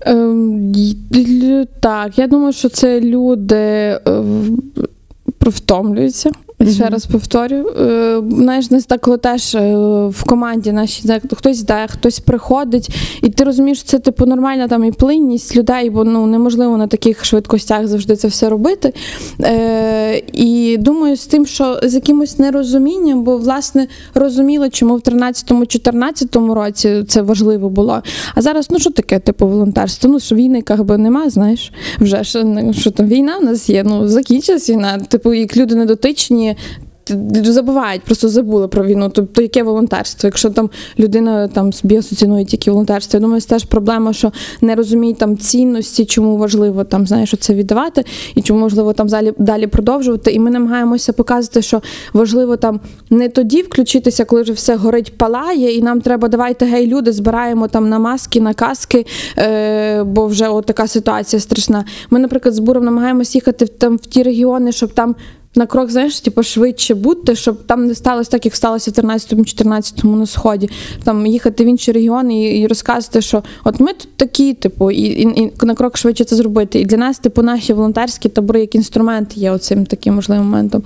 Ем, Так, я думаю, що це люди е, втомлюються. Ще раз повторю. Е, Знаєш, нас так, теж е, в команді нашій так, хтось йде, хтось приходить, і ти розумієш, це типу нормальна там і плинність людей, бо ну неможливо на таких швидкостях завжди це все робити. Е, І думаю, з тим, що з якимось нерозумінням, бо власне розуміли, чому в 13-14 році це важливо було. А зараз, ну що таке, типу, волонтерство? Ну що війни як би нема, знаєш, вже ж ну, що там війна в нас є. Ну закінчилась війна. Типу, як люди недотичні. Забувають, просто забули про війну. Тобто, яке волонтерство? Якщо там людина там собі асоціює тільки волонтерство, я думаю, це теж проблема, що не розуміють там цінності, чому важливо там знаєш це віддавати, і чому можливо там далі, далі продовжувати. І ми намагаємося показати, що важливо там не тоді включитися, коли вже все горить, палає, і нам треба давайте гей, люди збираємо там на маски, на каски, е, бо вже от така ситуація страшна. Ми, наприклад, з буром намагаємося їхати там в ті регіони, щоб там. На крок, знаєш, типу, швидше бути, щоб там не сталося так, як сталося в 13-14 на сході. Там їхати в інші регіони і, і розказувати, що от ми тут такі, типу, і, і, і на крок швидше це зробити. І для нас, типу, наші волонтерські табори як інструмент є оцим таким можливим моментом.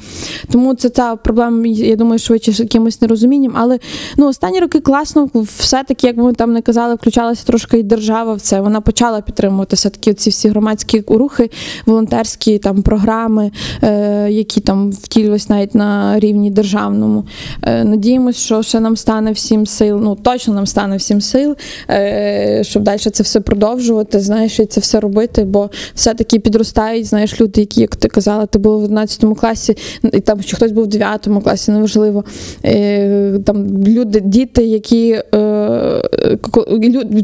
Тому це та проблема, я думаю, швидше з якимось нерозумінням. Але ну останні роки класно, все-таки, як би ми там не казали, включалася трошки і держава в це. Вона почала підтримувати все-таки ці всі громадські рухи, волонтерські там програми, е, які там втілювалися навіть на рівні державному. Е, надіємось, що ще нам стане всім сил. Ну точно нам стане всім сил, е, щоб далі це все продовжувати, знаєш, і це все робити, бо все-таки підростають, знаєш, люди, які, як ти казала, ти була в 11 класі, і там чи хтось був в 9 класі, неважливо. Е, там люди, діти, які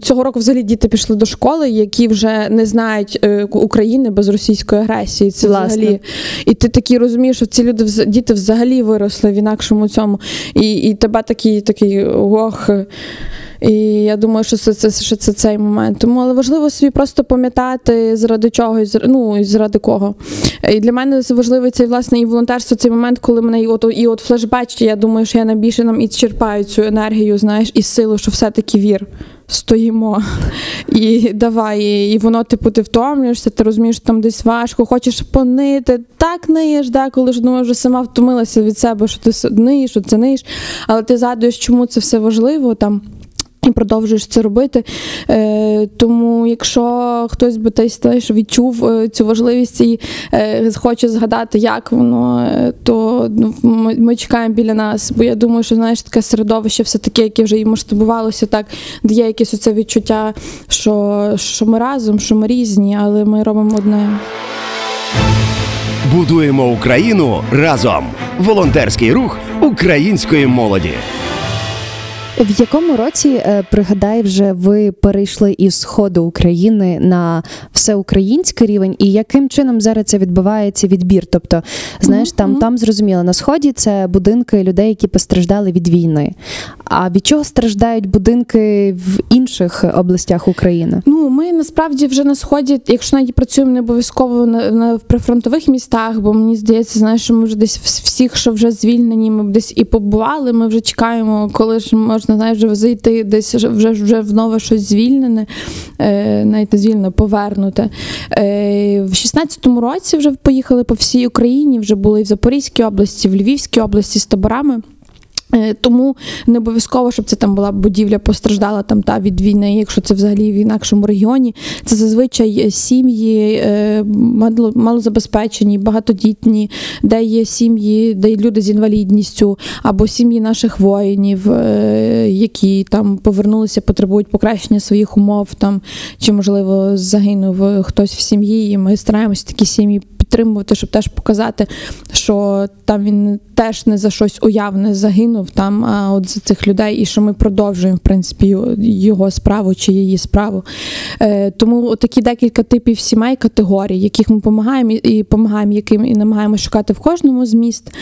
цього року взагалі діти пішли до школи, які вже не знають України без російської агресії. Це Власне. взагалі. І ти такий розумієш, що ці люди діти взагалі виросли в інакшому цьому. І, і тебе такий, такий ох. І я думаю, що це, це, що це цей момент. Тому але важливо собі просто пам'ятати, заради чого ну, і заради кого. І для мене важливий цей власне і волонтерство, цей момент, коли мене і от, і от флешбеч, я думаю, що я найбільше нам і черпаю цю енергію, знаєш, і силу, що все-таки вір. Стоїмо і давай, і, воно, типу, ти втомлюєшся, ти розумієш, там десь важко, хочеш понити, так ниєш, да, коли ж думаєш, вже сама втомилася від себе, що ти ниєш, що це ниєш, але ти згадуєш, чому це все важливо там. І продовжуєш це робити. Е, тому, якщо хтось би знаєш, відчув е, цю важливість і е, хоче згадати, як воно, е, то ну, ми, ми чекаємо біля нас. Бо я думаю, що знаєш, таке середовище все таке, яке вже і масштабувалося, так дає якесь оце відчуття, що, що ми разом, що ми різні, але ми робимо одне. Будуємо Україну разом. Волонтерський рух української молоді. В якому році е, пригадай, вже ви перейшли із сходу України на всеукраїнський рівень, і яким чином зараз це відбувається відбір? Тобто, знаєш, там, там зрозуміло, на сході це будинки людей, які постраждали від війни. А від чого страждають будинки в інших областях України? Ну, ми насправді вже на сході, якщо навіть працюємо не обов'язково на, на в прифронтових містах, бо мені здається, знаєш, що ми вже десь всіх, що вже звільнені, ми десь і побували. Ми вже чекаємо, коли ж можна знаєш, вже зайти десь вже вже, в нове щось звільнене, е, навіть повернути. Е, в 16-му році вже поїхали по всій Україні, вже були і в Запорізькій області, в Львівській області з таборами. Е, Тому не обов'язково, щоб це там була будівля постраждала там та від війни, якщо це взагалі в інакшому регіоні. Це зазвичай сім'ї е, малозабезпечені, багатодітні, де є сім'ї, де є люди з інвалідністю, або сім'ї наших воїнів, е, які там повернулися, потребують покращення своїх умов, там чи можливо загинув хтось в сім'ї, і ми стараємося такі сім'ї підтримувати, щоб теж показати, що там він теж не за щось уявне загинув там, а от за цих людей, і що ми продовжуємо в принципі його- справу чи її справу. Е, тому такі декілька типів сімей, категорій, яких ми допомагаємо і допомагаємо, яким і намагаємося шукати в кожному з міст.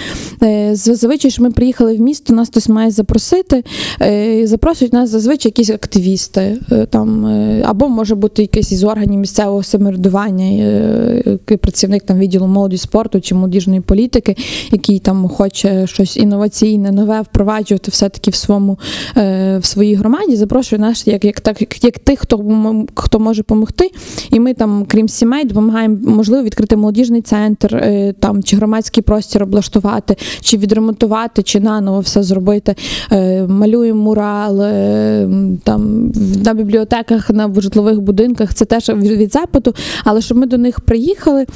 Е, зазвичай, що ми приїхали в місто, нас хтось має запросити. Е, запрошують нас зазвичай якісь активісти, там, або може бути якийсь із органів місцевого самоврядування, працівник там там відділу молоді спорту чи молодіжної політики, який там хоче щось інноваційне, нове впроваджувати все-таки в своєму е, в своїй громаді. Запрошую нас як, як, так, як, тих, хто, хто може допомогти. І ми там, крім сімей, допомагаємо можливо відкрити молодіжний центр, е, там чи громадський простір облаштувати, чи відремонтувати, чи наново все зробити. Е, малюємо мурал там на бібліотеках, на житлових будинках. Це теж від запиту. Але щоб ми до них приїхали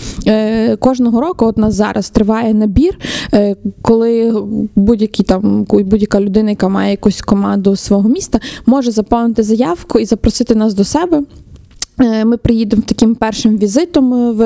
кожного року, от нас зараз триває набір, е, коли будь-які там будь-яка людина, яка має якусь команду свого міста, може заповнити заявку і запросити нас до себе. Е, Ми приїдемо таким першим візитом е, в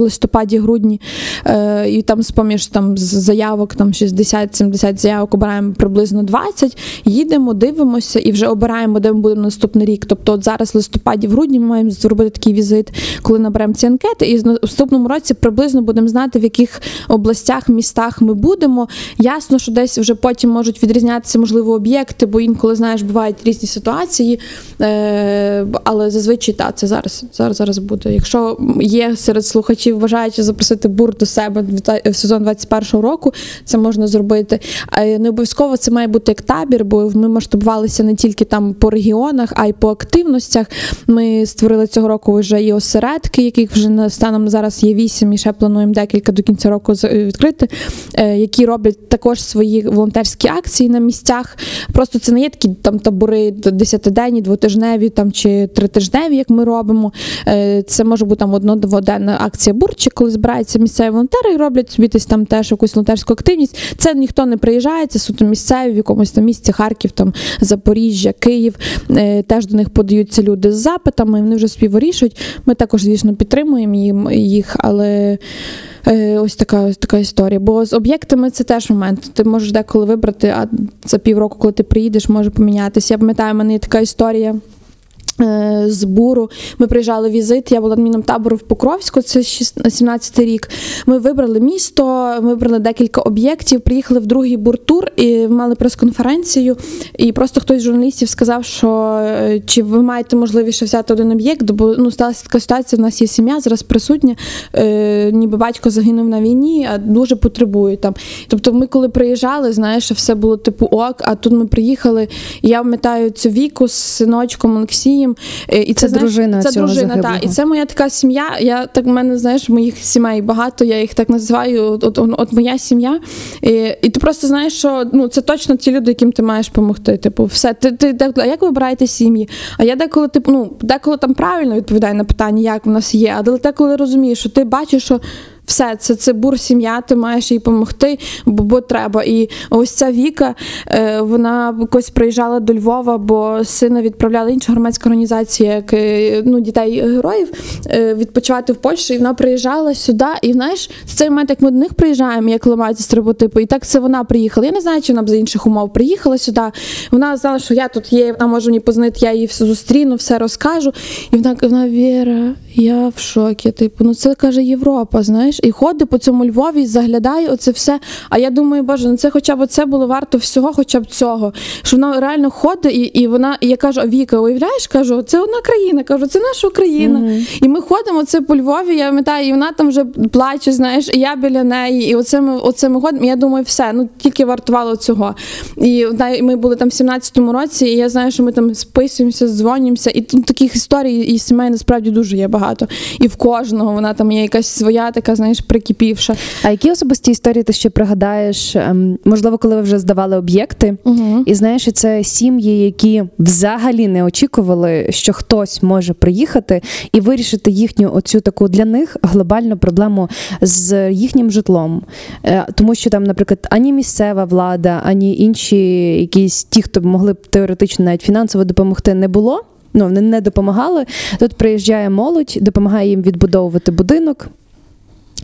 листопаді-грудні, е, і там з поміж там з заявок, там 60-70 заявок обираємо приблизно 20, їдемо, дивимося і вже обираємо, де ми будемо наступний рік. Тобто, от зараз в листопаді, в грудні ми маємо зробити такий візит, коли наберемо ці анкети, і в наступному році приблизно будемо знати, в яких областях, містах ми будемо. Ясно, що десь вже потім можуть відрізнятися, можливо, об'єкти, бо інколи знаєш, бувають різні ситуації. Але зазвичай так, це зараз, зараз, зараз буде. Якщо є серед слухачів, бажаючи запросити бур до себе в сезон 21-го року, це можна зробити. Е, Не обов'язково це має бути як табір, бо ми масштабувалися не тільки там по регіонах, а й по активностях. Ми створили цього року вже і осередки, яких вже станом зараз є вісім, і ще плануємо декілька до кінця року з- відкрити, е, які роблять також свої волонтерські акції на місцях. Просто це не є такі там табори десятиденні, двотижневі там чи тритижневі, як ми робимо. Е, Це може бути там одно-дводенна акція бурчик, коли збираються місцеві волонтери і роблять собі десь там теж якусь волонтерську активність. Це ніхто не приїжджає, це суто місцеві в якомусь там місці Харків, там Запоріжжя, Київ. Е, Теж до них подаються люди з запитами, вони вже собі вирішують. Ми також, звісно, підтримуємо їм їх, але. Е, Ось така ось така історія. Бо з об'єктами це теж момент. Ти можеш деколи вибрати, а за півроку, коли ти приїдеш, може помінятися. Я пам'ятаю, в мене є така історія. Е, З буру ми приїжджали в візит. Я була адміном табору в Покровську. Це 17 рік. Ми вибрали місто, вибрали декілька об'єктів. Приїхали в другий буртур і мали прес-конференцію. І просто хтось з журналістів сказав, що е, чи ви маєте можливість взяти один об'єкт, бо ну сталася така ситуація. У нас є сім'я зараз присутня. Е, ніби батько загинув на війні, а дуже потребує там. Тобто, ми коли приїжджали, знаєш, все було типу ок. А тут ми приїхали. І я пам'ятаю цю віку з синочком Олексієм. Е, І Це дружина Це цього дружина, загиблого. І це моя така сім'я. Я так в мене, знаєш, моїх сімей багато. Я їх так називаю. От, от, от моя сім'я. І, і ти просто знаєш, що ну це точно ті люди, яким ти маєш допомогти. Типу, все. Ти, ти деколи, а як ви обираєте сім'ї? А я деколи, типу, ну деколи там правильно відповідаю на питання, як в нас є, але деколи розумієш, що ти бачиш, що. Все, це, це бур сім'я, ти маєш їй допомогти, бо, бо треба. І ось ця Віка, е, вона якось приїжджала до Львова, бо сина відправляла інша громадська організація, як е, ну, дітей героїв, е, відпочивати в Польщі. І вона приїжджала сюди. І знаєш, в цей момент, як ми до них приїжджаємо, як ламаються стереотипи, і так це вона приїхала. Я не знаю, чи вона б за інших умов приїхала сюди. Вона знала, що я тут є, вона може мені познати, я її все зустріну, все розкажу. І вона вона Віра, я в шокі. Типу, ну це каже Європа, знаєш, і ходить по цьому Львові, і заглядає оце все. А я думаю, боже, ну це хоча б це було варто всього, хоча б цього. Що вона реально ходить, і, і вона, і я кажу, Віка, уявляєш, кажу, це одна країна, кажу, це наша Україна. І ми ходимо це по Львові. Я пам'ятаю, і вона там вже плаче, знаєш, і я біля неї. І оце ми, оце ми ходимо. І я думаю, все, ну тільки вартувало цього. І ми були там в 17-му році, і я знаю, що ми там списуємося, дзвонимося. І тут таких історій і сімей насправді дуже є багато. І в кожного вона там є якась своя, така, знаєш, прикипівша. А які особисті історії ти ще пригадаєш? ем, Можливо, коли ви вже здавали об'єкти, Угу. і знаєш, це сім'ї, які взагалі не очікували, що хтось може приїхати і вирішити їхню оцю таку для них глобальну проблему з їхнім житлом. Е, Тому що там, наприклад, ані місцева влада, ані інші якісь ті, хто могли б теоретично навіть фінансово допомогти, не було. Ну, вони не допомагали. Тут приїжджає молодь, допомагає їм відбудовувати будинок.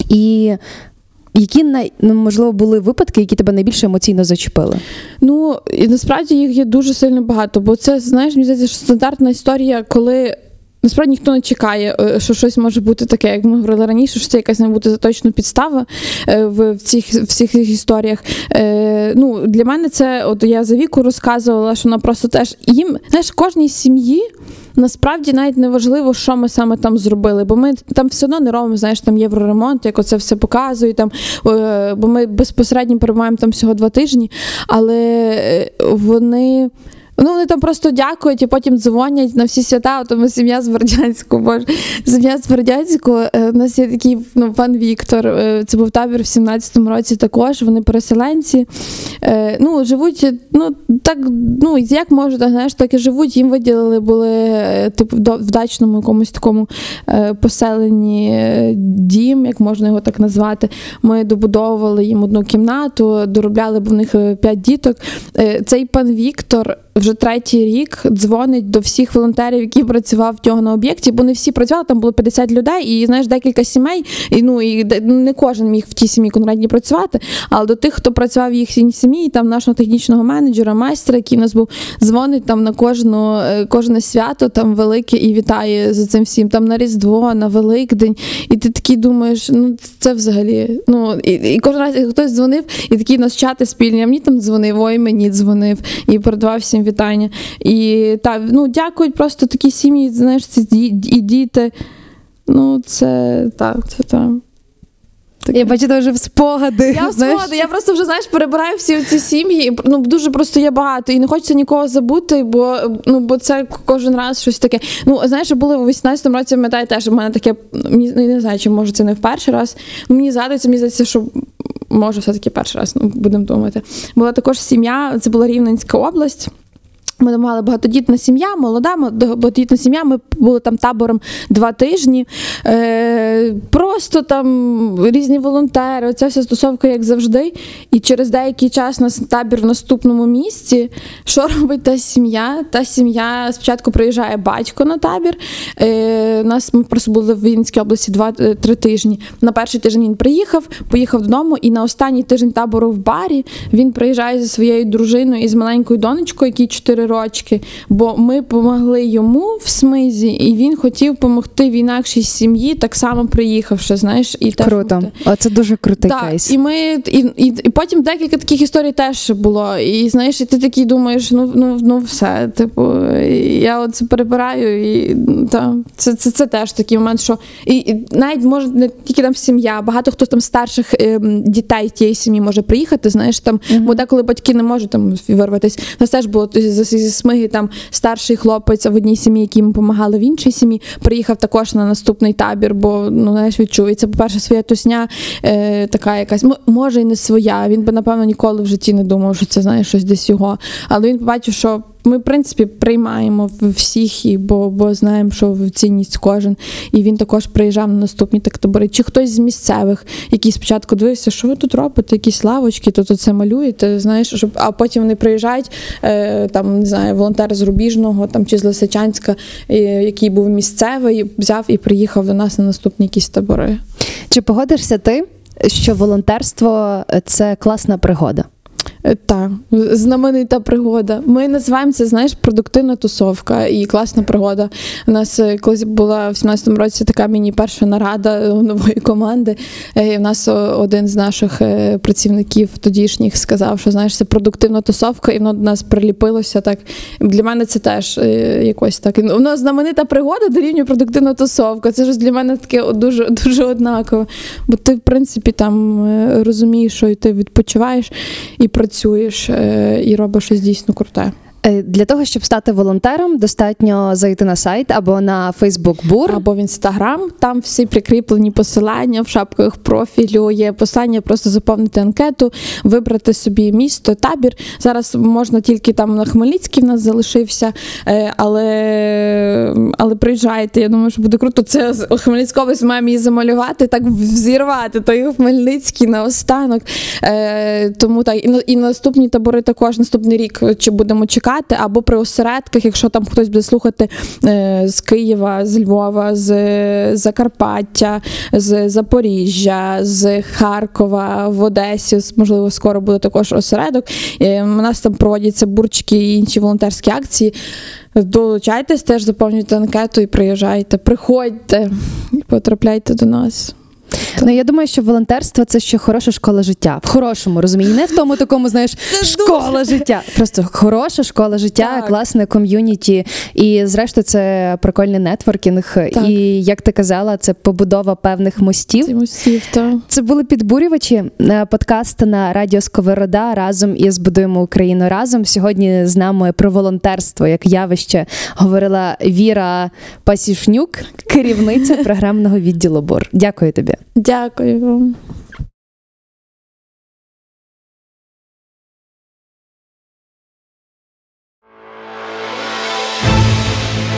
І які ну, можливо були випадки, які тебе найбільше емоційно зачепили? Ну і насправді їх є дуже сильно багато, бо це знаєш, мені здається, що стандартна історія, коли насправді ніхто не чекає, е, що щось може бути таке, як ми говорили раніше, що це якась не бути точно підстава е, в, цих всіх цих історіях. Е, ну, для мене це, от я за віку розказувала, що вона просто теж їм, знаєш, кожній сім'ї. Насправді навіть не важливо, що ми саме там зробили, бо ми там все одно не робимо, знаєш, там євроремонт, як оце все показують, там, бо ми безпосередньо перебуваємо там всього два тижні, але вони. Ну, вони там просто дякують і потім дзвонять на всі свята. Ми сім'я з Бердянську, боже, сім'я з Бердянську. е, У нас є такий ну, пан Віктор. е, Це був табір в 17-му році також. Вони переселенці. Е, Ну, живуть, ну так, ну як можуть, знаєш, так і живуть. Їм виділили були е, типу в дачному якомусь такому е, поселенні е, дім, як можна його так назвати. Ми добудовували їм одну кімнату, доробляли б в них е, п'ять діток. Е, Цей пан Віктор вже третій рік дзвонить до всіх волонтерів, які працював в нього на об'єкті, бо не всі працювали, там було 50 людей, і знаєш, декілька сімей. І ну і не кожен міг в тій сім'ї конкретній працювати. Але до тих, хто працював в їхній сім'ї, там нашого технічного менеджера, майстра, який у нас був, дзвонить там на кожну е, кожне свято там велике і вітає за цим всім. Там на Різдво, на Великдень. І ти такий думаєш, ну це взагалі. Ну і, і кожен раз хтось дзвонив, і такі у нас чати спільні. А мені там дзвонив, ой, мені дзвонив і передавав всім вітання. І так, ну дякують просто такі сім'ї, знаєш, ці і діти. Ну, це так, це так. Я бачу, вже в спогади. Я знаєш. згода, я просто вже знаєш перебираю всі ці сім'ї. і, Ну дуже просто є багато, і не хочеться нікого забути, бо ну бо це кожен раз щось таке. Ну знаєш, були у 18-му році, пам'ятаю, теж у мене таке. Мені ну, не знаю, чи може це не в перший раз. Ну мені згадується, мені здається, що. Може, все-таки перший раз, ну будемо думати. Була також сім'я, це була Рівненська область. Ми мали багатодітна сім'я, молода багатодітна сім'я. Ми були там табором два тижні. Е, просто там різні волонтери, оця вся стосовка, як завжди. І через деякий час нас табір в наступному місці. Що робить та сім'я? Та сім'я спочатку приїжджає батько на табір. Е, нас ми просто були в Вінницькій області два-три тижні. На перший тиждень він приїхав, поїхав додому, і на останній тиждень табору в барі він приїжджає зі своєю дружиною і з маленькою донечкою, якій 4 рочки. Бо ми допомогли йому в смизі, і він хотів допомогти в інакшій сім'ї, так само приїхавши. Знаєш, і теж Круто. допомогти. Оце дуже крутий Так, кейс. і ми і, і, і потім декілька таких історій теж було. І знаєш, і ти такий думаєш, ну ну ну все. Типу, я от це перебираю, і та це, це, це теж такий момент, що і, і навіть може не тільки там сім'я, багато хто там старших ем, дітей тієї сім'ї може приїхати. Знаєш, там бо деколи батьки не можуть там вирватися. У нас теж було зі, зі смиги там старший хлопець в одній сім'ї, які йому допомагали в іншій сім'ї, приїхав також на наступний табір, бо ну знаєш, відчується, по-перше, своя тусня е, така якась, може і не своя. Він би, напевно, ніколи в житті не думав, що це знаєш щось десь його. Але він побачив, що. Ми, в принципі, приймаємо всіх, і, бо, бо знаємо, що в цінність кожен. І він також приїжджав на наступні так табори. Чи хтось з місцевих, який спочатку дивився, що ви тут робите, якісь лавочки, тут це малюєте, знаєш, щоб, а потім вони приїжджають, е, там, не знаю, волонтер з Рубіжного там, чи з Лисичанська, е, який був місцевий, взяв і приїхав до нас на наступні якісь табори. Чи погодишся ти, що волонтерство це класна пригода? Е, Так, знаменита пригода. Ми називаємо це, знаєш, продуктивна тусовка і класна пригода. У нас е, колись була в 17-му році така міні-перша нарада е, нової команди. І в нас один з наших працівників тодішніх сказав, що знаєш, це продуктивна тусовка, і воно до нас приліпилося. Так для мене це теж якось так. Ну, Воно знаменита пригода дорівнює продуктивна тусовка. Це ж для мене таке дуже дуже однаково. Бо ти, в принципі, там розумієш, що ти відпочиваєш і працюєш, е, і робиш щось дійсно круте. Е, Для того, щоб стати волонтером, достатньо зайти на сайт або на Facebook Бур. Або в інстаграм, там всі прикріплені посилання в шапках профілю. Є посилання, просто заповнити анкету, вибрати собі місто, табір. Зараз можна тільки там на Хмельницький в нас залишився, е, але, але приїжджайте. Я думаю, що буде круто. Це з- Хмельницька область має її замалювати, так взірвати той Хмельницький наостанок. Е, Тому так, і наступні табори також наступний рік чи будемо чекати. Допомагати, або при осередках, якщо там хтось буде слухати е, з Києва, з Львова, з Закарпаття, з Запоріжжя, з Харкова, в Одесі, можливо, скоро буде також осередок. Е, У нас там проводяться бурчики і інші волонтерські акції. Долучайтесь, теж заповнюйте анкету і приїжджайте. Приходьте і потрапляйте до нас. Ну я думаю, що волонтерство це ще хороша школа життя. В хорошому розумінні, не в тому такому, знаєш, школа життя. Просто хороша школа життя, Так. класне ком'юніті. І зрештою, це прикольний нетворкінг. І як ти казала, це побудова певних мостів. Цим усів, та. Це були підбурювачі е, подкаст на радіо Сковорода разом із Будуємо Україну разом. Сьогодні з нами про волонтерство як явище говорила Віра Пасішнюк, керівниця програмного відділу БОР. Дякую тобі. Дякую вам.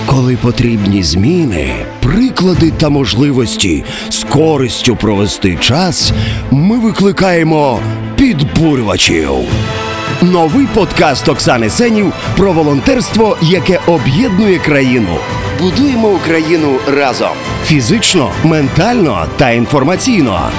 Коли потрібні зміни, приклади та можливості з користю провести час, ми викликаємо підбурювачів. Новий подкаст Оксани Сенів про волонтерство, яке об'єднує країну. Будуємо Україну разом фізично, ментально та інформаційно.